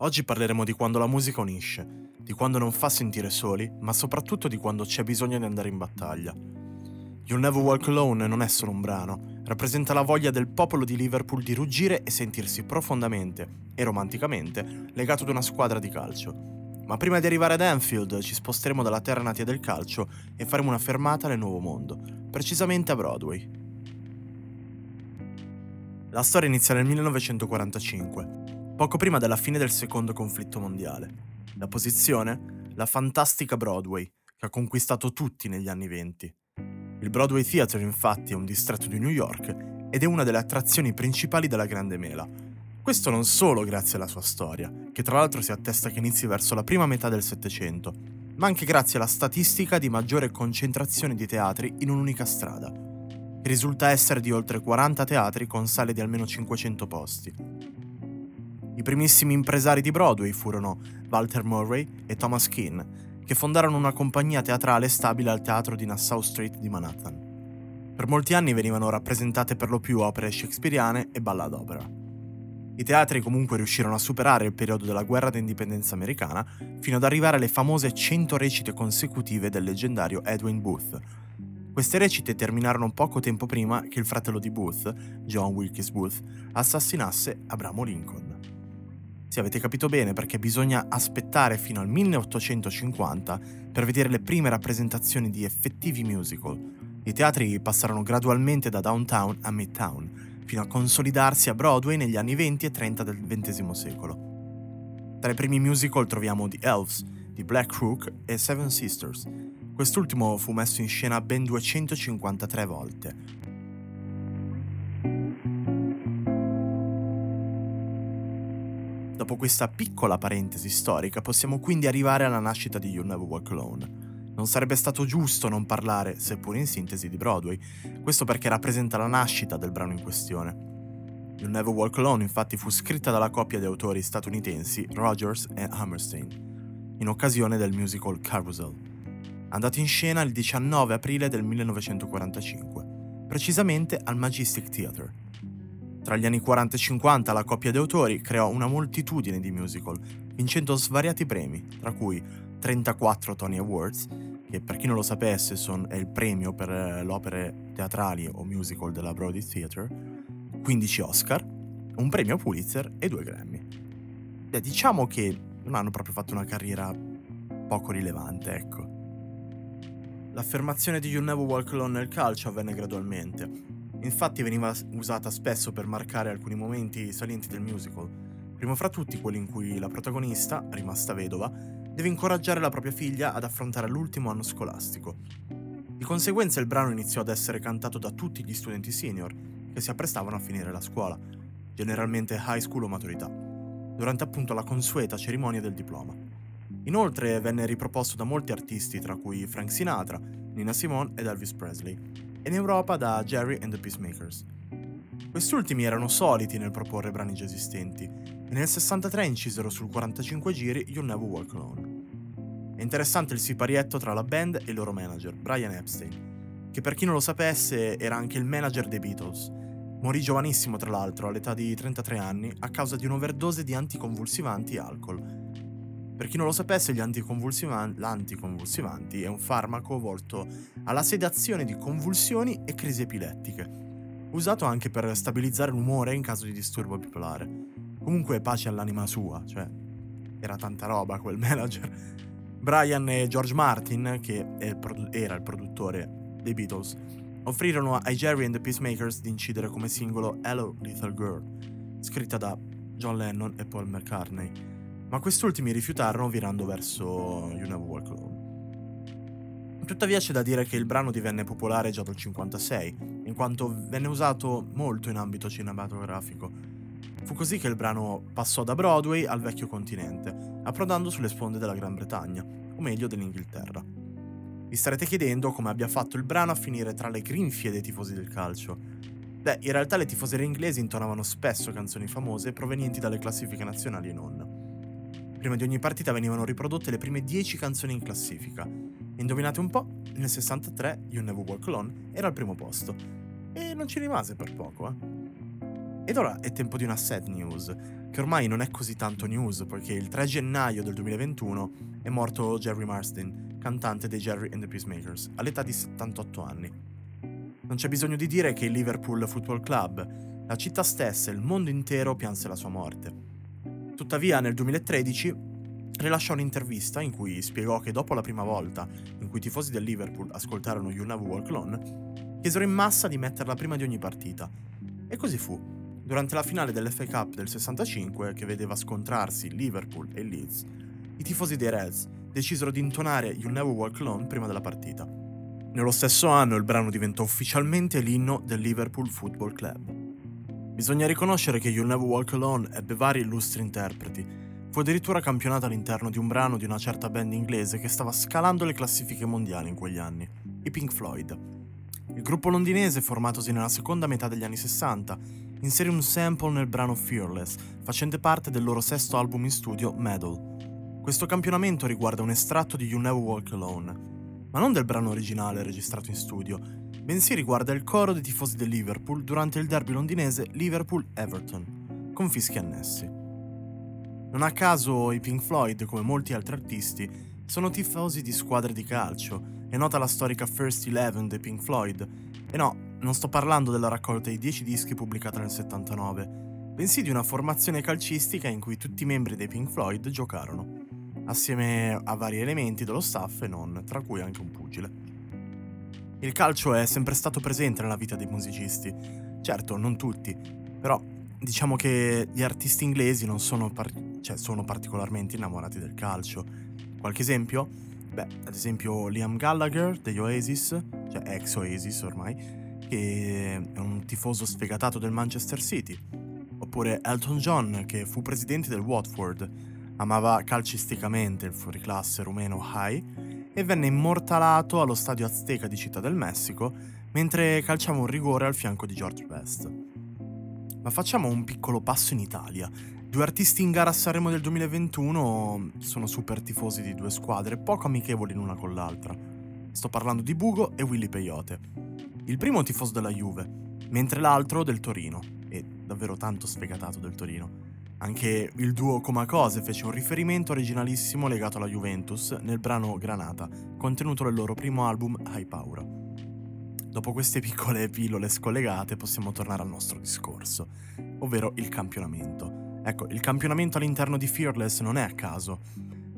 Oggi parleremo di quando la musica unisce, di quando non fa sentire soli, ma soprattutto di quando c'è bisogno di andare in battaglia. You'll Never Walk Alone non è solo un brano, rappresenta la voglia del popolo di Liverpool di ruggire e sentirsi profondamente e romanticamente legato ad una squadra di calcio. Ma prima di arrivare ad Anfield ci sposteremo dalla terra natia del calcio e faremo una fermata nel nuovo mondo, precisamente a Broadway. La storia inizia nel 1945, poco prima della fine del secondo conflitto mondiale. La posizione? La fantastica Broadway, che ha conquistato tutti negli anni venti. Il Broadway Theatre infatti è un distretto di New York ed è una delle attrazioni principali della Grande Mela. Questo non solo grazie alla sua storia, che tra l'altro si attesta che inizi verso la prima metà del Settecento, ma anche grazie alla statistica di maggiore concentrazione di teatri in un'unica strada, che risulta essere di oltre 40 teatri con sale di almeno 500 posti. I primissimi impresari di Broadway furono Walter Murray e Thomas Keane, che fondarono una compagnia teatrale stabile al teatro di Nassau Street di Manhattan. Per molti anni venivano rappresentate per lo più opere shakespeariane e ballad opera. I teatri comunque riuscirono a superare il periodo della guerra d'indipendenza americana fino ad arrivare alle famose 100 recite consecutive del leggendario Edwin Booth. Queste recite terminarono poco tempo prima che il fratello di Booth, John Wilkes Booth, assassinasse Abramo Lincoln. Sì, avete capito bene perché bisogna aspettare fino al 1850 per vedere le prime rappresentazioni di effettivi musical. I teatri passarono gradualmente da downtown a midtown, fino a consolidarsi a Broadway negli anni 20 e 30 del XX secolo. Tra i primi musical troviamo The Elves, di Black Crook e Seven Sisters. Quest'ultimo fu messo in scena ben 253 volte, Dopo questa piccola parentesi storica possiamo quindi arrivare alla nascita di You Never Walk Alone. Non sarebbe stato giusto non parlare, seppur in sintesi, di Broadway, questo perché rappresenta la nascita del brano in questione. You Never Walk Alone infatti fu scritta dalla coppia di autori statunitensi Rogers e Hammerstein, in occasione del musical Carousel, andato in scena il 19 aprile del 1945, precisamente al Majestic Theatre. Tra gli anni 40 e 50 la coppia di autori creò una moltitudine di musical, vincendo svariati premi, tra cui 34 Tony Awards, che per chi non lo sapesse son, è il premio per eh, le opere teatrali o musical della Broadway Theatre, 15 Oscar, un premio Pulitzer e due Grammy. Beh, diciamo che non hanno proprio fatto una carriera poco rilevante, ecco. L'affermazione di You Never Walk Alone nel calcio avvenne gradualmente, Infatti veniva usata spesso per marcare alcuni momenti salienti del musical, primo fra tutti quelli in cui la protagonista, rimasta vedova, deve incoraggiare la propria figlia ad affrontare l'ultimo anno scolastico. Di conseguenza il brano iniziò ad essere cantato da tutti gli studenti senior che si apprestavano a finire la scuola, generalmente high school o maturità, durante appunto la consueta cerimonia del diploma. Inoltre venne riproposto da molti artisti tra cui Frank Sinatra, Nina Simone ed Elvis Presley, e in Europa da Jerry and the Peacemakers. Quest'ultimi erano soliti nel proporre brani già esistenti e nel 63 incisero sul 45 giri You Never Walk Alone. È interessante il siparietto tra la band e il loro manager, Brian Epstein, che per chi non lo sapesse era anche il manager dei Beatles. Morì giovanissimo tra l'altro, all'età di 33 anni, a causa di un'overdose di anticonvulsivanti e alcol, per chi non lo sapesse, anticonvulsivan- l'anticonvulsivanti è un farmaco volto alla sedazione di convulsioni e crisi epilettiche, usato anche per stabilizzare l'umore in caso di disturbo bipolare. Comunque pace all'anima sua, cioè era tanta roba quel manager. Brian e George Martin, che produ- era il produttore dei Beatles, offrirono ai Jerry and the Peacemakers di incidere come singolo Hello Little Girl, scritta da John Lennon e Paul McCartney ma quest'ultimi rifiutarono virando verso You Never Walk Alone. Tuttavia c'è da dire che il brano divenne popolare già dal 56, in quanto venne usato molto in ambito cinematografico. Fu così che il brano passò da Broadway al vecchio continente, approdando sulle sponde della Gran Bretagna, o meglio dell'Inghilterra. Vi starete chiedendo come abbia fatto il brano a finire tra le grinfie dei tifosi del calcio. Beh, in realtà le tifoserie inglesi intonavano spesso canzoni famose provenienti dalle classifiche nazionali e non. Prima di ogni partita venivano riprodotte le prime 10 canzoni in classifica. Indovinate un po', nel 63 You Never Walk Alone era al primo posto. E non ci rimase per poco, eh. Ed ora è tempo di una sad news, che ormai non è così tanto news, poiché il 3 gennaio del 2021 è morto Jerry Marsden, cantante dei Jerry and the Peacemakers, all'età di 78 anni. Non c'è bisogno di dire che il Liverpool Football Club, la città stessa e il mondo intero pianse la sua morte. Tuttavia, nel 2013 rilasciò un'intervista in cui spiegò che dopo la prima volta in cui i tifosi del Liverpool ascoltarono You Never Walk Alone, chiesero in massa di metterla prima di ogni partita. E così fu. Durante la finale dell'FA Cup del 65, che vedeva scontrarsi Liverpool e Leeds, i tifosi dei Reds decisero di intonare You Never Walk Alone prima della partita. Nello stesso anno il brano diventò ufficialmente l'inno del Liverpool Football Club. Bisogna riconoscere che You Never Walk Alone ebbe vari illustri interpreti. Fu addirittura campionato all'interno di un brano di una certa band inglese che stava scalando le classifiche mondiali in quegli anni, i Pink Floyd. Il gruppo londinese, formatosi nella seconda metà degli anni 60, inserì un sample nel brano Fearless, facente parte del loro sesto album in studio, Medal. Questo campionamento riguarda un estratto di You Never Walk Alone, ma non del brano originale registrato in studio, bensì riguarda il coro dei tifosi del Liverpool durante il derby londinese Liverpool-Everton, con fischi annessi. Non a caso i Pink Floyd, come molti altri artisti, sono tifosi di squadre di calcio. È nota la storica First Eleven dei Pink Floyd. E no, non sto parlando della raccolta di 10 dischi pubblicata nel 79, bensì di una formazione calcistica in cui tutti i membri dei Pink Floyd giocarono, assieme a vari elementi dello staff e non, tra cui anche un pugile. Il calcio è sempre stato presente nella vita dei musicisti, certo non tutti, però diciamo che gli artisti inglesi non sono, par- cioè, sono particolarmente innamorati del calcio. Qualche esempio? Beh, ad esempio Liam Gallagher degli Oasis, cioè ex Oasis ormai, che è un tifoso sfegatato del Manchester City, oppure Elton John, che fu presidente del Watford, amava calcisticamente il fuoriclasse rumeno High e venne immortalato allo stadio Azteca di Città del Messico mentre calciava un rigore al fianco di George Best. Ma facciamo un piccolo passo in Italia. Due artisti in gara a Sanremo del 2021 sono super tifosi di due squadre poco amichevoli l'una con l'altra. Sto parlando di Bugo e Willy Peyote. Il primo tifoso della Juve, mentre l'altro del Torino, e davvero tanto sfegatato del Torino. Anche il duo Comacose fece un riferimento originalissimo legato alla Juventus nel brano Granata, contenuto nel loro primo album High Paura. Dopo queste piccole pillole scollegate possiamo tornare al nostro discorso, ovvero il campionamento. Ecco, il campionamento all'interno di Fearless non è a caso,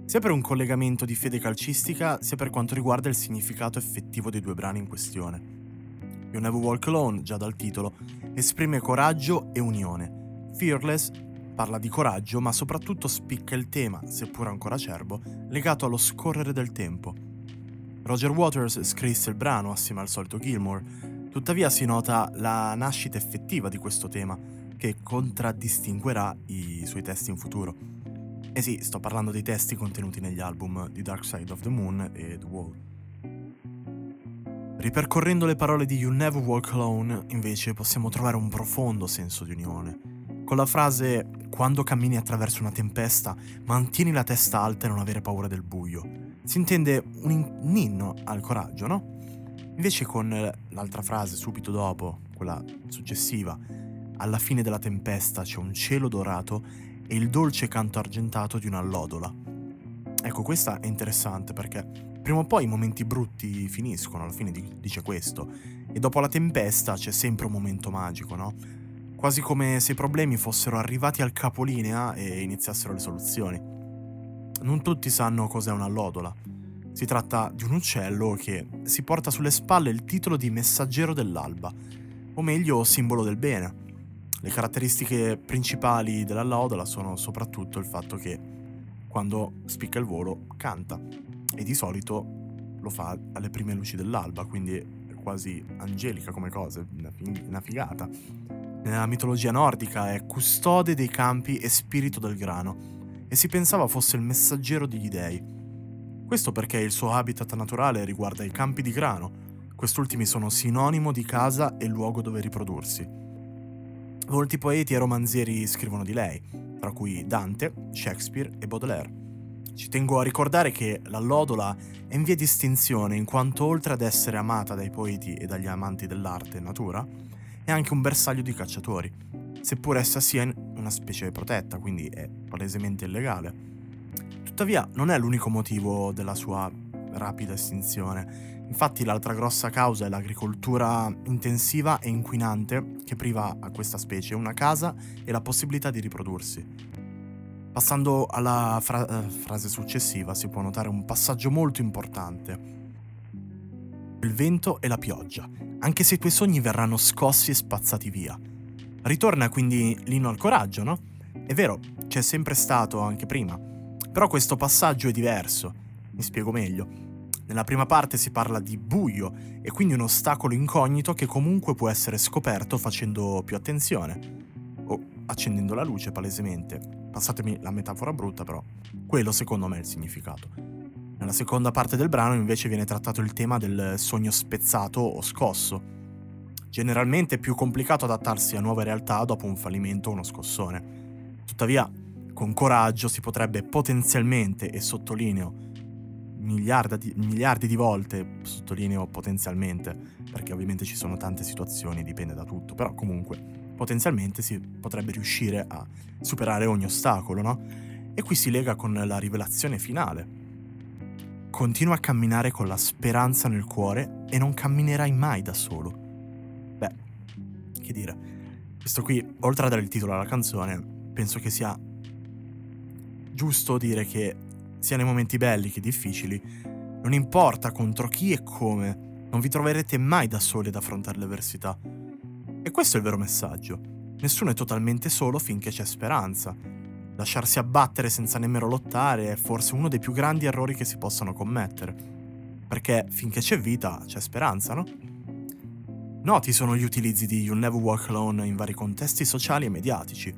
sia per un collegamento di fede calcistica, sia per quanto riguarda il significato effettivo dei due brani in questione. You Never Walk Alone, già dal titolo, esprime coraggio e unione. Fearless parla di coraggio, ma soprattutto spicca il tema, seppur ancora acerbo, legato allo scorrere del tempo. Roger Waters scrisse il brano assieme al solito Gilmore, tuttavia si nota la nascita effettiva di questo tema, che contraddistinguerà i suoi testi in futuro. E sì, sto parlando dei testi contenuti negli album The Dark Side of the Moon e The Wall. Ripercorrendo le parole di You Never Walk Alone, invece, possiamo trovare un profondo senso di unione. Con la frase Quando cammini attraverso una tempesta, mantieni la testa alta e non avere paura del buio. Si intende un, in- un inno al coraggio, no? Invece con l'altra frase subito dopo, quella successiva, alla fine della tempesta c'è un cielo dorato e il dolce canto argentato di una lodola. Ecco, questa è interessante perché prima o poi i momenti brutti finiscono, alla fine dice questo. E dopo la tempesta c'è sempre un momento magico, no? Quasi come se i problemi fossero arrivati al capolinea e iniziassero le soluzioni. Non tutti sanno cos'è una lodola. Si tratta di un uccello che si porta sulle spalle il titolo di messaggero dell'alba, o meglio simbolo del bene. Le caratteristiche principali della lodola sono soprattutto il fatto che quando spicca il volo canta e di solito lo fa alle prime luci dell'alba, quindi è quasi angelica come cosa, una figata. Nella mitologia nordica è custode dei campi e spirito del grano, e si pensava fosse il messaggero degli dei. Questo perché il suo habitat naturale riguarda i campi di grano, quest'ultimi sono sinonimo di casa e luogo dove riprodursi. Molti poeti e romanzieri scrivono di lei, tra cui Dante, Shakespeare e Baudelaire. Ci tengo a ricordare che la Lodola è in via di estinzione in quanto oltre ad essere amata dai poeti e dagli amanti dell'arte e natura, è anche un bersaglio di cacciatori. seppur essa sia una specie protetta, quindi è palesemente illegale. Tuttavia non è l'unico motivo della sua rapida estinzione. Infatti l'altra grossa causa è l'agricoltura intensiva e inquinante che priva a questa specie una casa e la possibilità di riprodursi. Passando alla fra- eh, frase successiva si può notare un passaggio molto importante. Il vento e la pioggia, anche se i tuoi sogni verranno scossi e spazzati via. Ritorna quindi l'inno al coraggio, no? È vero, c'è sempre stato anche prima, però questo passaggio è diverso. Mi spiego meglio. Nella prima parte si parla di buio e quindi un ostacolo incognito che comunque può essere scoperto facendo più attenzione. O accendendo la luce palesemente. Passatemi la metafora brutta però. Quello secondo me è il significato. Nella seconda parte del brano invece viene trattato il tema del sogno spezzato o scosso. Generalmente è più complicato adattarsi a nuove realtà dopo un fallimento o uno scossone. Tuttavia, con coraggio si potrebbe potenzialmente, e sottolineo miliardi, miliardi di volte, sottolineo potenzialmente, perché ovviamente ci sono tante situazioni, dipende da tutto, però comunque potenzialmente si potrebbe riuscire a superare ogni ostacolo, no? E qui si lega con la rivelazione finale. Continua a camminare con la speranza nel cuore e non camminerai mai da solo. Beh, che dire. Questo qui, oltre a dare il titolo alla canzone, penso che sia giusto dire che sia nei momenti belli che difficili, non importa contro chi e come, non vi troverete mai da soli ad affrontare l'avversità. E questo è il vero messaggio. Nessuno è totalmente solo finché c'è speranza. Lasciarsi abbattere senza nemmeno lottare è forse uno dei più grandi errori che si possano commettere. Perché finché c'è vita c'è speranza, no? Noti sono gli utilizzi di You Never Walk Alone in vari contesti sociali e mediatici.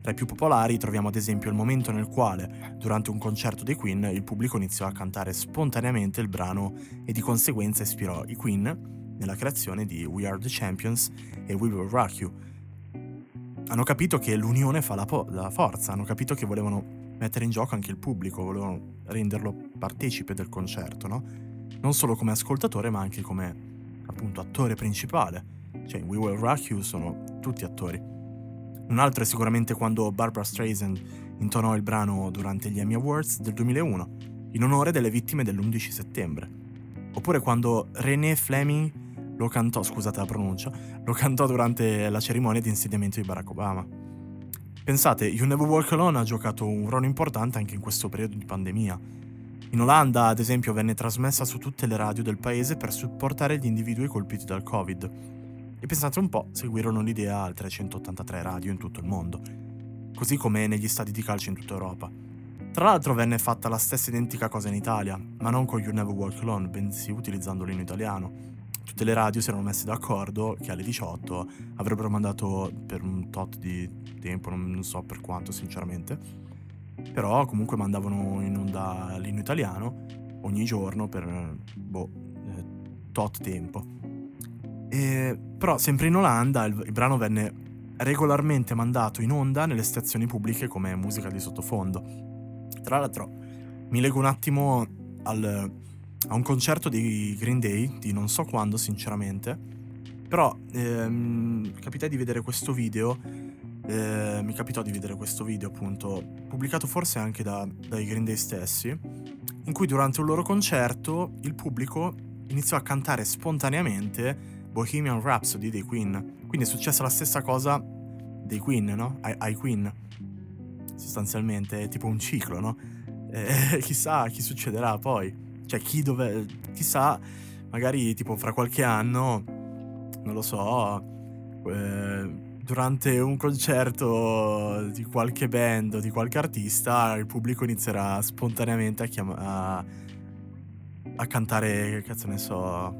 Tra i più popolari troviamo ad esempio il momento nel quale, durante un concerto dei Queen, il pubblico iniziò a cantare spontaneamente il brano e di conseguenza ispirò i Queen nella creazione di We Are the Champions e We Will Rock You. Hanno capito che l'unione fa la, po- la forza, hanno capito che volevano mettere in gioco anche il pubblico, volevano renderlo partecipe del concerto, no? Non solo come ascoltatore, ma anche come appunto attore principale. Cioè, We Will Rock You sono tutti attori. Un altro è sicuramente quando Barbara Streisand intonò il brano durante gli Emmy Awards del 2001, in onore delle vittime dell'11 settembre. Oppure quando René Fleming lo cantò, scusate la pronuncia, lo cantò durante la cerimonia di insediamento di Barack Obama. Pensate, You Never Walk Alone ha giocato un ruolo importante anche in questo periodo di pandemia. In Olanda, ad esempio, venne trasmessa su tutte le radio del paese per supportare gli individui colpiti dal Covid e pensate un po', seguirono l'idea altre 183 radio in tutto il mondo, così come negli stadi di calcio in tutta Europa. Tra l'altro venne fatta la stessa identica cosa in Italia, ma non con You Never Walk Alone, bensì utilizzando l'inno italiano. Tutte le radio si erano messe d'accordo che alle 18 avrebbero mandato per un tot di tempo, non so per quanto sinceramente, però comunque mandavano in onda l'inno italiano ogni giorno per boh, eh, tot tempo. E, però sempre in Olanda il, il brano venne regolarmente mandato in onda nelle stazioni pubbliche come musica di sottofondo. Tra l'altro mi leggo un attimo al, a un concerto di Green Day, di non so quando sinceramente, però ehm, capitai di vedere questo video, eh, mi capitò di vedere questo video appunto, pubblicato forse anche da, dai Green Day stessi, in cui durante un loro concerto il pubblico iniziò a cantare spontaneamente Bohemian Rhapsody dei Queen. Quindi è successa la stessa cosa dei Queen, no? Ai, ai Queen. Sostanzialmente è tipo un ciclo, no? Eh, chissà chi succederà poi. Cioè, chi dove. Chissà, magari tipo fra qualche anno, non lo so, eh, durante un concerto di qualche band o di qualche artista, il pubblico inizierà spontaneamente a, chiam- a, a cantare, che cazzo ne so,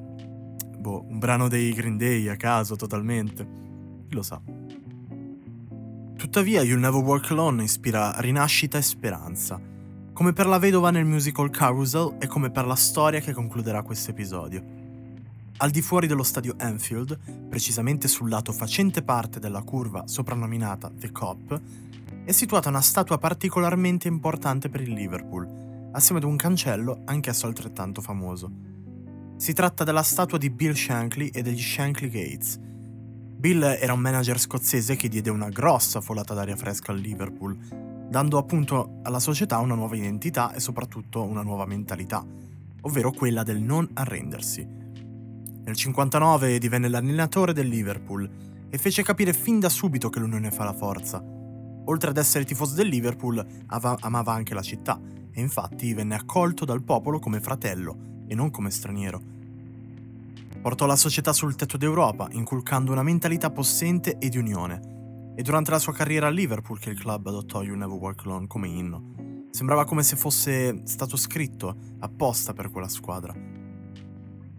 boh, un brano dei Green Day a caso totalmente. Chi lo sa. Tuttavia, You'll Never Walk Alone ispira rinascita e speranza, come per la vedova nel musical Carousel e come per la storia che concluderà questo episodio. Al di fuori dello stadio Anfield, precisamente sul lato facente parte della curva soprannominata The Cop, è situata una statua particolarmente importante per il Liverpool, assieme ad un cancello anch'esso altrettanto famoso. Si tratta della statua di Bill Shankly e degli Shankly Gates. Bill era un manager scozzese che diede una grossa folata d'aria fresca al Liverpool, dando appunto alla società una nuova identità e soprattutto una nuova mentalità, ovvero quella del non arrendersi. Nel 1959 divenne l'allenatore del Liverpool e fece capire fin da subito che l'unione fa la forza. Oltre ad essere tifoso del Liverpool, amava anche la città e infatti venne accolto dal popolo come fratello e non come straniero. Portò la società sul tetto d'Europa, inculcando una mentalità possente e di unione. E durante la sua carriera a Liverpool che il club adottò You Never Walk Alone come inno. Sembrava come se fosse stato scritto apposta per quella squadra.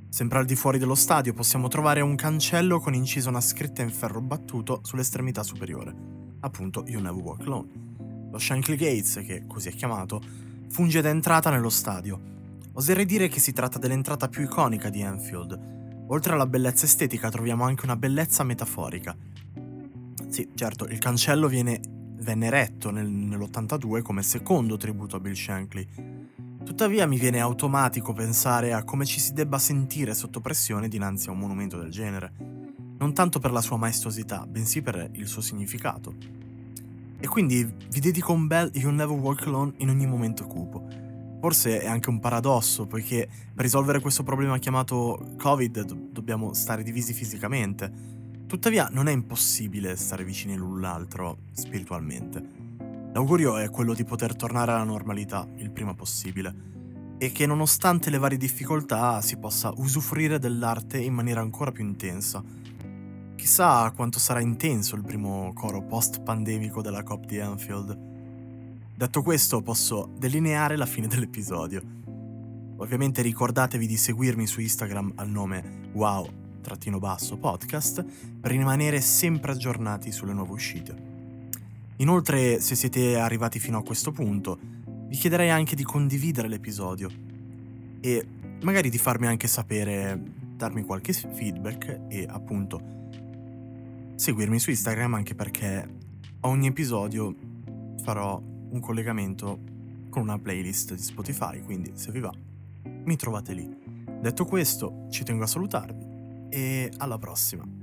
Sempre al di fuori dello stadio possiamo trovare un cancello con incisa una scritta in ferro battuto sull'estremità superiore, appunto You Never Walk Alone. Lo Shankly Gates, che così è chiamato, funge da entrata nello stadio. Oserei dire che si tratta dell'entrata più iconica di Anfield. Oltre alla bellezza estetica troviamo anche una bellezza metaforica. Sì, certo, il cancello viene, venne eretto nel, nell'82 come secondo tributo a Bill Shankly. Tuttavia mi viene automatico pensare a come ci si debba sentire sotto pressione dinanzi a un monumento del genere. Non tanto per la sua maestosità, bensì per il suo significato. E quindi vi dedico un bel You Never Walk Alone in ogni momento cupo. Forse è anche un paradosso, poiché per risolvere questo problema chiamato Covid do- dobbiamo stare divisi fisicamente. Tuttavia non è impossibile stare vicini l'un l'altro spiritualmente. L'augurio è quello di poter tornare alla normalità il prima possibile e che nonostante le varie difficoltà si possa usufruire dell'arte in maniera ancora più intensa Chissà quanto sarà intenso il primo coro post-pandemico della Cop di Anfield. Detto questo, posso delineare la fine dell'episodio. Ovviamente ricordatevi di seguirmi su Instagram al nome wow-podcast per rimanere sempre aggiornati sulle nuove uscite. Inoltre, se siete arrivati fino a questo punto, vi chiederei anche di condividere l'episodio e magari di farmi anche sapere, darmi qualche feedback e appunto seguirmi su Instagram anche perché a ogni episodio farò un collegamento con una playlist di Spotify, quindi se vi va mi trovate lì. Detto questo, ci tengo a salutarvi e alla prossima.